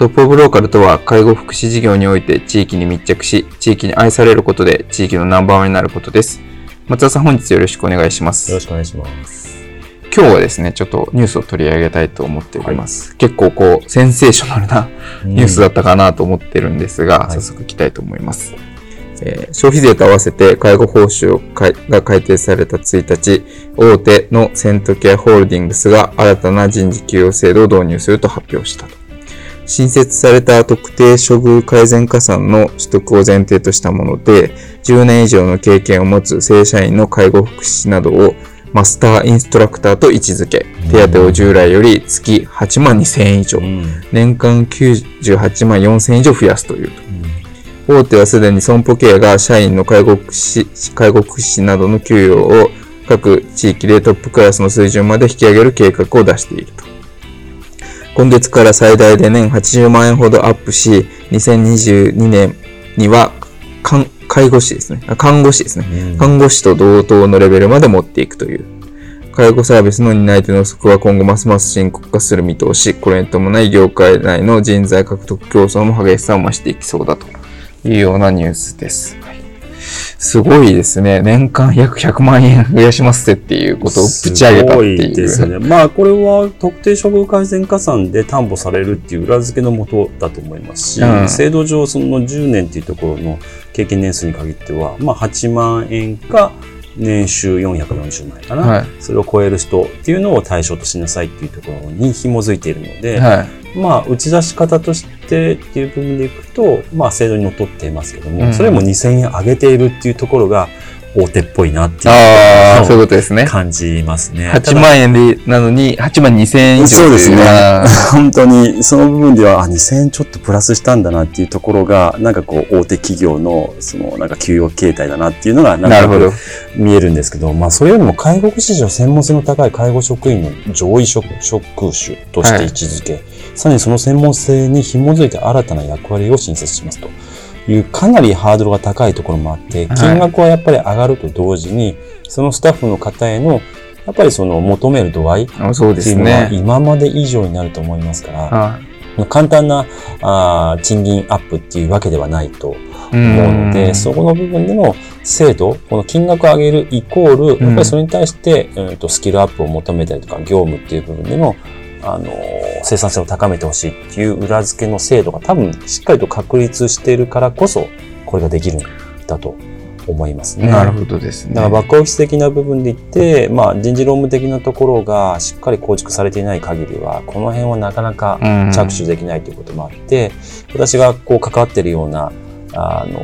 トップオブローカルとは介護福祉事業において地域に密着し、地域に愛されることで地域のナンバーワンになることです。松田さん本日よろしくお願いします。よろしくお願いします。今日はですね、ちょっとニュースを取り上げたいと思っております。はい、結構こう、センセーショナルなニュースだったかなと思ってるんですが、うん、早速いきたいと思います。はいえー、消費税と合わせて介護報酬が改定された1日、大手のセントケアホールディングスが新たな人事給与制度を導入すると発表したと。新設された特定処遇改善加算の取得を前提としたもので、10年以上の経験を持つ正社員の介護福祉などをマスターインストラクターと位置づけ、手当を従来より月8万2000円以上、年間98万4000円以上増やすというと。大手はすでに損保ケアが社員の介護福祉、介護福祉などの給与を各地域でトップクラスの水準まで引き上げる計画を出していると。今月から最大で年80万円ほどアップし、2022年には介護士ですね。看護師ですね。看護師と同等のレベルまで持っていくという。介護サービスの担い手の不足は今後ますます深刻化する見通し、これに伴い業界内の人材獲得競争も激しさを増していきそうだと。いうようなニュースです。すごいですね。年間約100万円増やしますっていうことをぶち上げたっていう。ですね。まあこれは特定処遇改善加算で担保されるっていう裏付けのもとだと思いますし、うん、制度上その10年っていうところの経験年数に限っては、まあ8万円か年収440万円かな、はい、それを超える人っていうのを対象としなさいっていうところに紐づいているので、はい、まあ打ち出し方としてっていう部分でいくと、まあ制度にのっとっていますけども、うん、それも2000円上げているっていうところが、大手っぽいなっていうあそういうことですね。感じますね。8万円で、なのに、8万2千円以上そうですね。本当に、その部分では、あ、2千円ちょっとプラスしたんだなっていうところが、なんかこう、大手企業の、その、なんか給与形態だなっていうのが、なんか見えるんですけど、まあ、それよりも介護士上専門性の高い介護職員の上位職、職種として位置づけ、はい、さらにその専門性に紐づいて新たな役割を新設しますと。いうかなりハードルが高いところもあって、金額はやっぱり上がると同時に、そのスタッフの方へのやっぱりその求める度合いっていうのは今まで以上になると思いますから、簡単なあ賃金アップっていうわけではないと思うので、そこの部分での制度、この金額を上げるイコール、やっぱりそれに対して、うん、とスキルアップを求めたりとか、業務っていう部分でのあの、生産性を高めてほしいっていう裏付けの制度が多分しっかりと確立しているからこそ、これができるんだと思いますね。なるほどですね。だからバックオフィス的な部分で言って、まあ人事労務的なところがしっかり構築されていない限りは、この辺はなかなか着手できないということもあって、私がこう関わっているようなあの、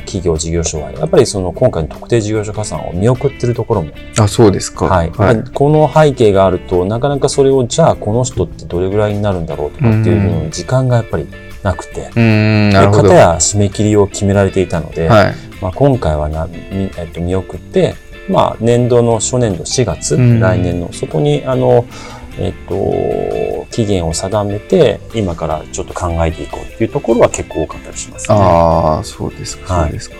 企業事業所は、やっぱりその今回の特定事業所加算を見送ってるところも。あ、そうですか。はい。はい、この背景があると、なかなかそれを、じゃあこの人ってどれぐらいになるんだろうとかっていうのに時間がやっぱりなくて。うん、なるほど。や締め切りを決められていたので、はい、まあ今回はな、みえっと、見送って、まあ年度の初年度4月、来年の、そこに、あの、えっと、期限を定めて、今からちょっと考えていこうっていうところは結構多かったりしますね。ああ、そうですか、そうですか。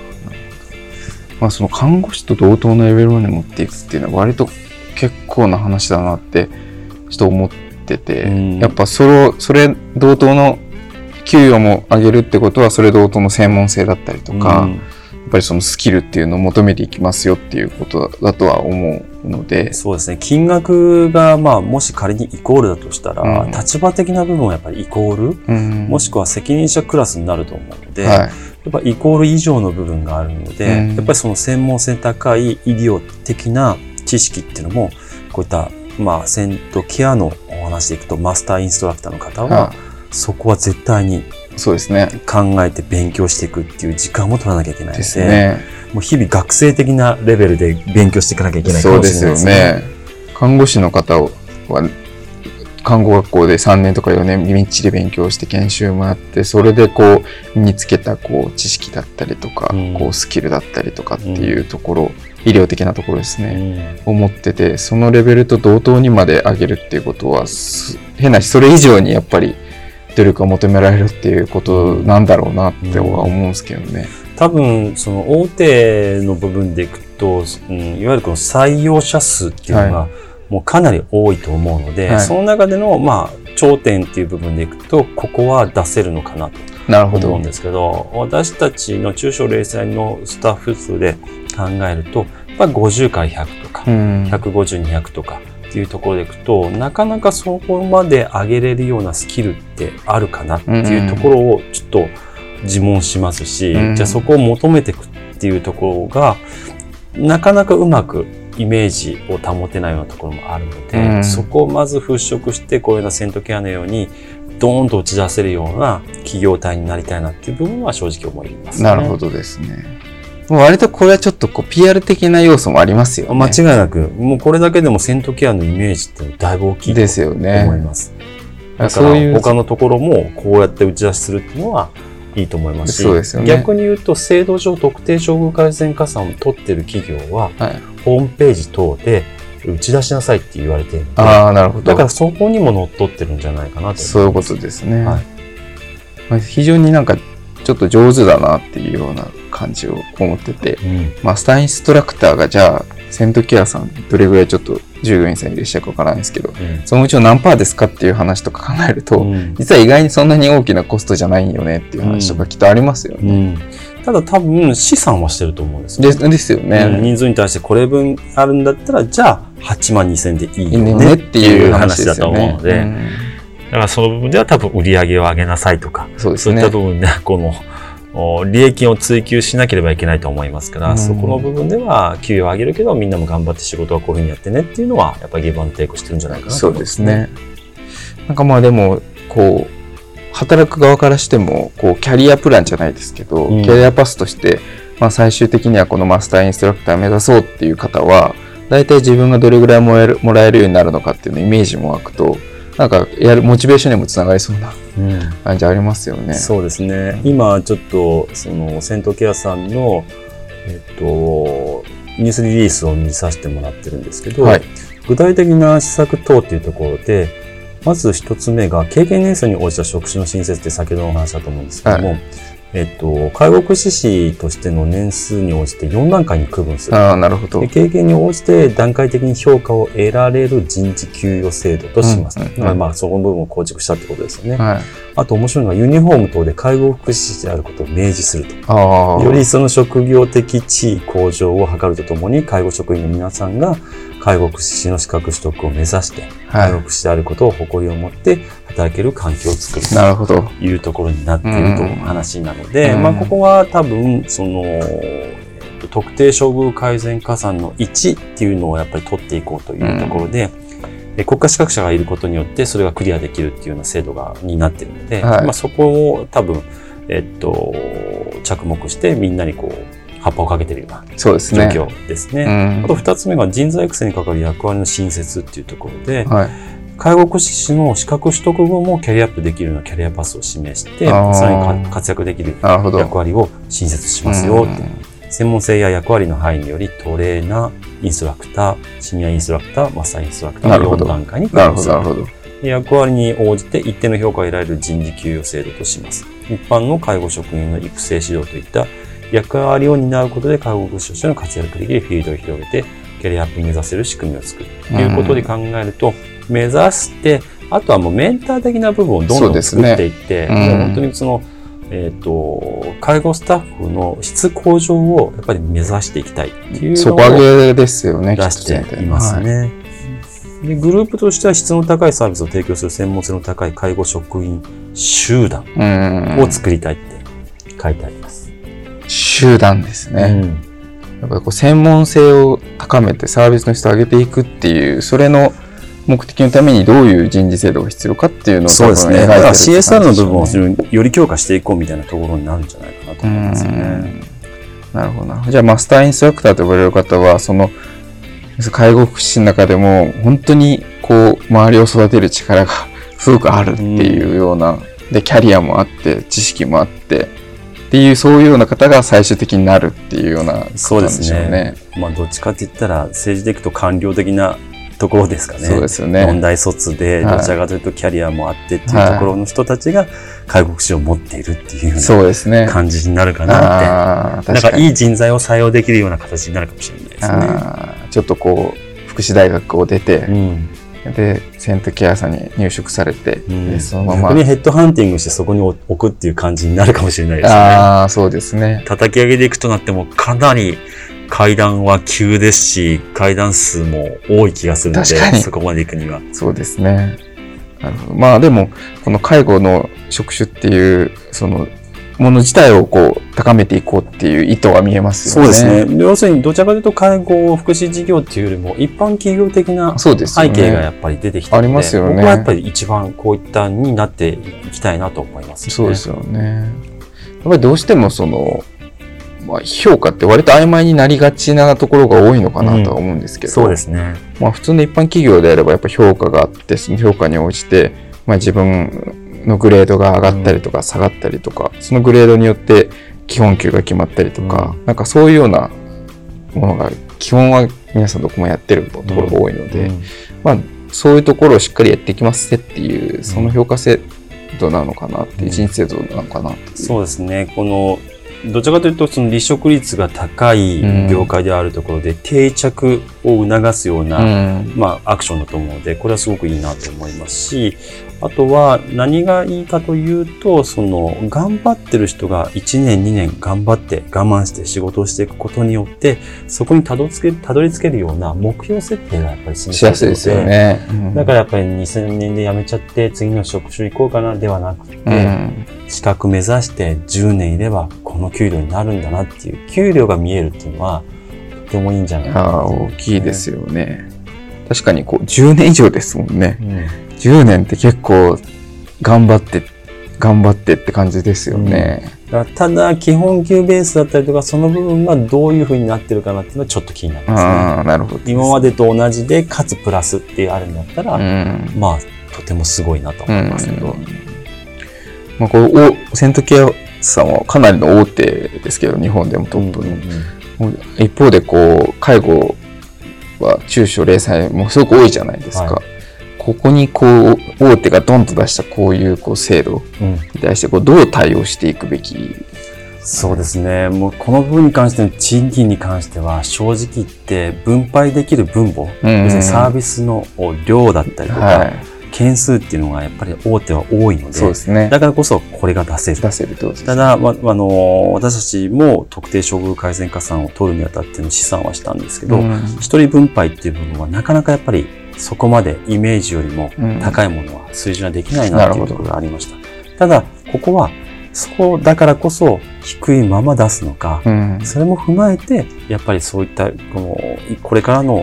まあ、その看護師と同等のレベルまで持っていくっていうのは割と結構な話だなって、ちょっと思ってて、うん、やっぱそれ、それ同等の給与も上げるってことは、それ同等の専門性だったりとか、うん、やっぱりそのスキルっていうのを求めていきますよっていうことだとは思うので。そうですね。金額が、まあ、もし仮にイコールだとしたら、うん立場的な部分はやっぱりイコール、うんもしくは責任者クラスになると思うので、はい。やっぱイコール以上の部分があるので、うんやっぱりその専門性高い医療的な知識っていうのも、こういった、まあ、セントケアのお話でいくと、マスターインストラクターの方は、はそこは絶対にい。そうですね。考えて勉強していくっていう時間も取らなきゃいけないので、ですね。もう日々学生的なレベルで勉強していかなきゃいけないかもしれないですね。ね。看護師の方は、看護学校で3年とか4年みっちり勉強して研修もあって、それでこう身につけたこう知識だったりとか、うんこうスキルだったりとかっていうところ、医療的なところですうね。ん思ってて、そのレベルと同等にまで上げるっていうことは、す変なし、それ以上にやっぱり努力が求められるっていうことなんだろうなっては思うんですけどね。多分、その大手の部分でいくと、うん、いわゆるこの採用者数っていうのが、もうかなり多いと思うので、はいその中での、まあ、頂点っていう部分でいくと、ここは出せるのかなとなるほど思うん。ですけど、私たちの中小零細のスタッフ数で考えると、やっぱり50から100とか、うん。150、200とかっていうところでいくと、なかなかそこまで上げれるようなスキルってあるかなっていうところをちょっと自問しますし、うんじゃあそこを求めていくっていうところが、なかなかうまくイメージを保てないようなところもあるので、うんそこをまず払拭して、こういうようなセントケアのように、ドーンと打ち出せるような企業体になりたいなっていう部分は正直思います、ね。なるほどですね。もう割とこれはちょっとこう PR 的な要素もありますよね。間違いなく、もうこれだけでもセントケアのイメージってだいぶ大きいとですよね。思います。だから他のところもこうやって打ち出しするっていうのはいいと思いますし、そうですよね逆に言うと制度上特定処遇改善加算を取ってる企業は、はいホームページ等で打ち出しなさいって言われているので、ああ、なるほど。だからそこにも乗っ取ってるんじゃないかなとそういうことですね。はいまあ、非常になんかちょっと上手だなっていうような感じを思ってて、うんマスターインストラクターがじゃあ、セントケアさんどれぐらいちょっと従業員さんいらっしゃるかわからないんですけど、そのうちの何パーですかっていう話とか考えると、うん実は意外にそんなに大きなコストじゃないよねっていう話とかきっとありますようね。んただ多分資産はしてると思うんですよ。でですようんね。人数に対してこれ分あるんだったら、じゃあ8万2千でいいいいねよねっていいうう話話だと。思うので、だからその部分では多分売り上げを上げなさいとか、うんそうですねそういった。部分で、この、お利益を追求しなければいけないと思いますから、うんそこの部分では給与を上げるけど、みんなも頑張って仕事はこういうふうにやってねっていうのは、やっぱりギブアンドテイクしてるんじゃないかなとそうですね。なんかまあでも、こう、働く側からしても、こう、キャリアプランじゃないですけど、うんキャリアパスとして、まあ最終的にはこのマスターインストラクターを目指そうっていう方は、大体自分がどれぐらいもらえるもらえるようになるのかっていうのイメージも湧くと、なんかやるモチベーションにもつながりそうなうん感じありますよね。そうですね。今ちょっと、その、セントケアさんの、えっと、ニュースリリースを見させてもらってるんですけど、はい具体的な施策等っていうところで、まず一つ目が、経験年数に応じた職種の新設って先ほどのお話だと思うんですけども、えっと、介護福祉士としての年数に応じて4段階に区分する。ああ、なるほどで。経験に応じて段階的に評価を得られる人事給与制度とします。うんうんうんだからまあ、そこの部分を構築したってことですよね。はい。あと面白いのがユニフォーム等で介護福祉士であることを明示すると。ああ。よりその職業的地位向上を図るとともに、介護職員の皆さんが介護福祉士の資格取得を目指して、介護は福祉士であることを誇りを持って働ける環境を作るい。なるほど。というところになっているという話なので、うんまあここは多分、その、えっと特定処遇改善加算の1っていうのをやっぱり取っていこうというところで、え国家資格者がいることによってそれがクリアできるっていうような制度がになっているので、はいまあそこを多分、えっと、着目してみんなにこう、葉っぱをかけてるようなそうですね。すね。うんあと二つ目が人材育成に関わる役割の新設っていうところで、はい。介護福祉士の資格取得後もキャリアアップできるようなキャリアパスを示して、さらにか活躍できる。役割を新設しますよって。専門性や役割の範囲によりトレーナー、インストラクター、シニアインストラクター、マスターインストラクターのなるほど4段階になるほど、役割に応じて一定の評価を得られる人事給与制度とします。一般の介護職員の育成指導といった役割を担うことで介護福祉士としての活躍できるフィールドを広げて、キャリアアップを目指せる仕組みを作るということで考えると、目指して、あとはもうメンター的な部分をどんどん作っていって、うんもう本当にその、えっ、と、介護スタッフの質向上をやっぱり目指していきたいっていうの底をですよね、出していますね。でグループとしては質の高いサービスを提供する専門性の高い介護職員集団うん。を作りたいって書いてあります。集団ですね。うんやっぱりこう専門性を高めてサービスの質を上げていくっていう、それの目的のためにどういう人事制度が必要かっていうのをそうですね。だから CSR の部分をより強化していこうみたいなところになるんじゃないかなと思いますよね。うんなるほどな。じゃあ、マスターインストラクターと呼ばれる方は、その、介護福祉の中でも、本当に、こう、周りを育てる力が すごくあるっていうような、で、キャリアもあって、知識もあって、っていう、そういうような方が最終的になるっていうようなことなんでしょうそうですね。ね。まあ、どっちかって言ったら、政治でいくと官僚的なところですかね。そうですよね。問題卒で、はいどちらかというとキャリアもあってっていうところの人たちが介護福祉を持っているっていうそうですねな。感じになるかなって。なん確かいい人材を採用できるような形になるかもしれないですね。ちょっとこう、福祉大学を出て、うんで、セントケアさんに入職されて、うんでそのまま逆にヘッドハンティングしてそこに置くっていう感じになるかもしれないですね。ああ、そうですね。叩き上げでいくとなってもかなり階段は急ですし、階段数も多い気がするので、そこまで行くには。そうですね。なるほど。まあでも、この介護の職種っていう、その、もの自体をこう、高めていこうっていう意図が見えますよね。そうですね。要するにどちらかというと介護福祉事業っていうよりも一般企業的な。背景がやっぱり出てきてありますよね僕はやっぱり一番こういったになっていきたいなと思います、ね。そうですよね。やっぱりどうしてもその、まあ、評価って割と曖昧になりがちなところが多いのかなとは思うんですけど、そうですね。まあ普通の一般企業であればやっぱ評価があって、その評価に応じて、まあ自分のグレードが上がったりとか下がったりとか、そのグレードによって基本給が決まったりとか、なんかそういうようなものが、基本は皆さんどこもやってるところが多いので、うん。まあそういうところをしっかりやっていきますねっていう、その評価制度なのかなっていう、人事制度なのかなっていう。そうですね。この、どちらかというと、その離職率が高い業界であるところで、定着を促すような、うん。まあ、アクションだと思うので、これはすごくいいなと思いますし、あとは何がいいかというと、その、頑張ってる人が1年2年頑張って我慢して仕事をしていくことによって、そこにたどり着ける、たどり着けるような目標設定がやっぱり示しやすいですよね。うんだからやっぱり2000年で辞めちゃって次の職種行こうかなではなくて、うん資格目指して10年いればこの給料になるんだなっていう、給料が見えるっていうのはとてもいいんじゃないかなああ、と思大きいですよね。確かにこう、10年以上ですもんね。うん10年って結構、頑張って、頑張ってって感じですよね。だからただ、基本給ベースだったりとか、その部分がどういう風になってるかなっていうのはちょっと気になりますね。なるほど。今までと同じで、かつプラスってあるんだったら、うん。まあ、とてもすごいなと思いますけど。まあ、こう、おセントケアさんはかなりの大手ですけど、日本でもトップの。うんうん一方で、こう、介護は中小零細もすごく多いじゃないですか。はここにこう、大手がドンと出したこういうこう制度うんに対してこうどう対応していくべき？そうですね。もうこの部分に関しての賃金に関しては、正直言って分配できる分母、うん要するにサービスの量だったりとか、はい。件数っていうのがやっぱり大手は多いので、ね。だからこそこれが出せる。出せるとですただ、ま、あの、私たちも特定処遇改善加算を取るにあたっての試算はしたんですけど、うん一人分配っていう部分はなかなかやっぱりそこまでイメージよりもうん高いものは水準はできないなっていうところがありました。ただ、ここはそうだからこそ低いまま出すのか、うん。それも踏まえて、やっぱりそういった、この、これからのお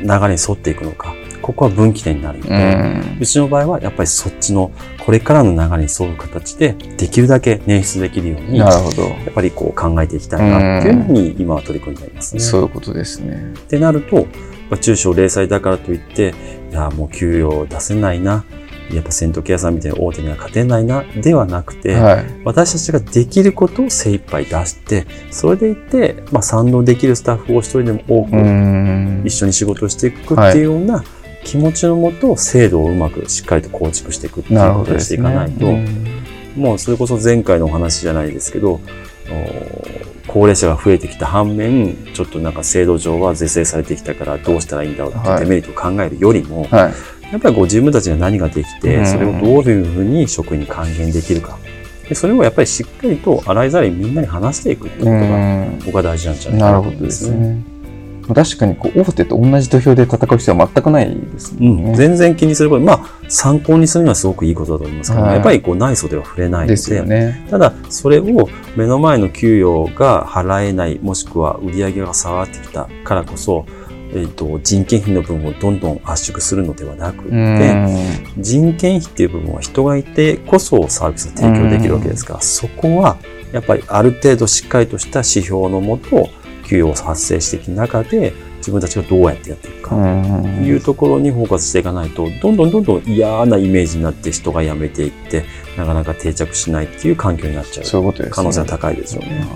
流れに沿っていくのか、ここは分岐点になるので、うちの場合はやっぱりそっちのこれからの流れに沿う形でできるだけ捻出できるように、やなるほど。っぱりこう考えていきたいなっていうのに今は取り組んでいますね。そういうことですね。ってなると、まあ中小零細だからといって、いや、もう給与出せないな、やっぱセントケアさんみたいな大手には勝てないな、ではなくて、はい。私たちができることを精一杯出して、それでいって、まあ賛同できるスタッフを一人でも多くうん一緒に仕事をしていくっていうような気持ちのもと、制度をうまくしっかりと構築していくっていうことをして。いかないと、うんもうそれこそ前回のお話じゃないですけど、お高齢者が増えてきた反面、ちょっとなんか制度上は是正されてきたからどうしたらいいんだろうってデメリットを考えるよりも、はい。やっぱりこう自分たちが何ができて、うんそれをどういうふうに職員に還元できるか。でそれをやっぱりしっかりと洗いざらいみんなに話していくっていうことが僕は大事なんじゃないかなと思うんですね。確かにこう大手と同じ土俵で戦う必要は全くないですね。うん、全然気にすること、まあ参考にするにはすごくいいことだと思いますけど、はい、やっぱりこう内装では触れないので、ですよね、ただそれを目の前の給与が払えない、もしくは売り上げが下がってきたからこそ、えーと、人件費の部分をどんどん圧縮するのではなくて人件費っていう部分は人がいてこそサービスを提供できるわけですからそこはやっぱりある程度しっかりとした指標のもと給与を発生していく中で自分たちがどうやってやっていくか。というところにフォーカスしていかないとどんどんどんどん嫌なイメージになって人が辞めていってなかなか定着しないっていう環境になっちゃう。可能性は高いですよね。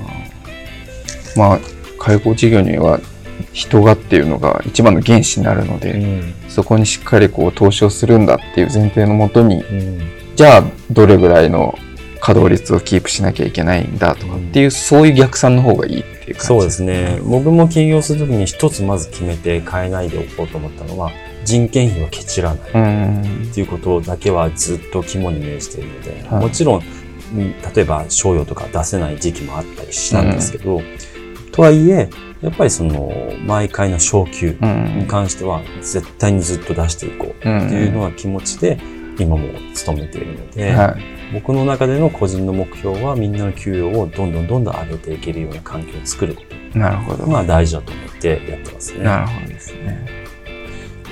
まあ介護事業には人がっていうのが一番の原資になるので、うん、そこにしっかりこう投資をするんだっていう前提のもとに、うん、じゃあどれぐらいの稼働率をキープしなきゃいけないんだとかっていう、うん、そういう逆算の方がいいっていう感じ。そうですね。僕も起業するときに一つまず決めて変えないでおこうと思ったのは、人件費はケチらない。っていうことだけはずっと肝に銘じているので、もちろん、例えば商用とか出せない時期もあったりしたんですけど、とはいえ、やっぱりその毎回の昇給に関しては絶対にずっと出していこうっていうのは気持ちで今も努めているので、はい、僕の中での個人の目標はみんなの給与をどんどんどんどん上げていけるような環境を作ること。なるほど。が大事だと思ってやってますね。なるほどですね。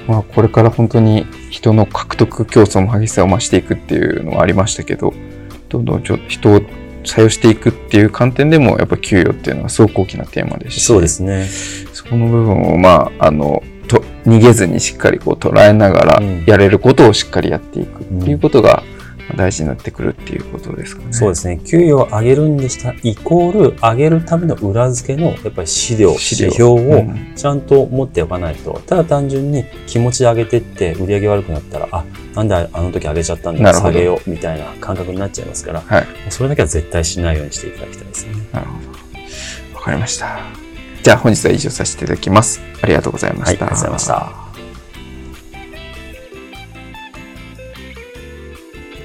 まあ、これから本当に人の獲得競争も激しさを増していくっていうのはありましたけどどんどんちょ人を採用していくっていう観点でもやっぱ給与っていうのはすごく大きなテーマですしそうですね。そこの部分をまああのと逃げずにしっかりこう捉えながらやれることをしっかりやっていくっていうことが、うん大事になってくるっていうことですかね。そうですね。給与を上げるんでしたイコール上げるための裏付けのやっぱり資料、指標をちゃんと持っておかないと、うん、ただ単純に気持ちで上げてって売り上げ悪くなったら、あ、なんであの時上げちゃったんだ、下げようみたいな感覚になっちゃいますから、はい、それだけは絶対しないようにしていただきたいですね。なるほど。わかりました。じゃあ本日は以上させていただきます。ありがとうございました。はい、ありがとうございました。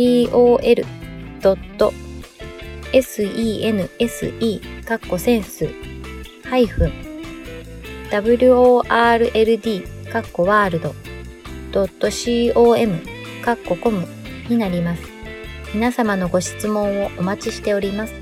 tol.sense カッコセンスハイフン world カッコワールド .com カッココムになります。皆様のご質問をお待ちしております。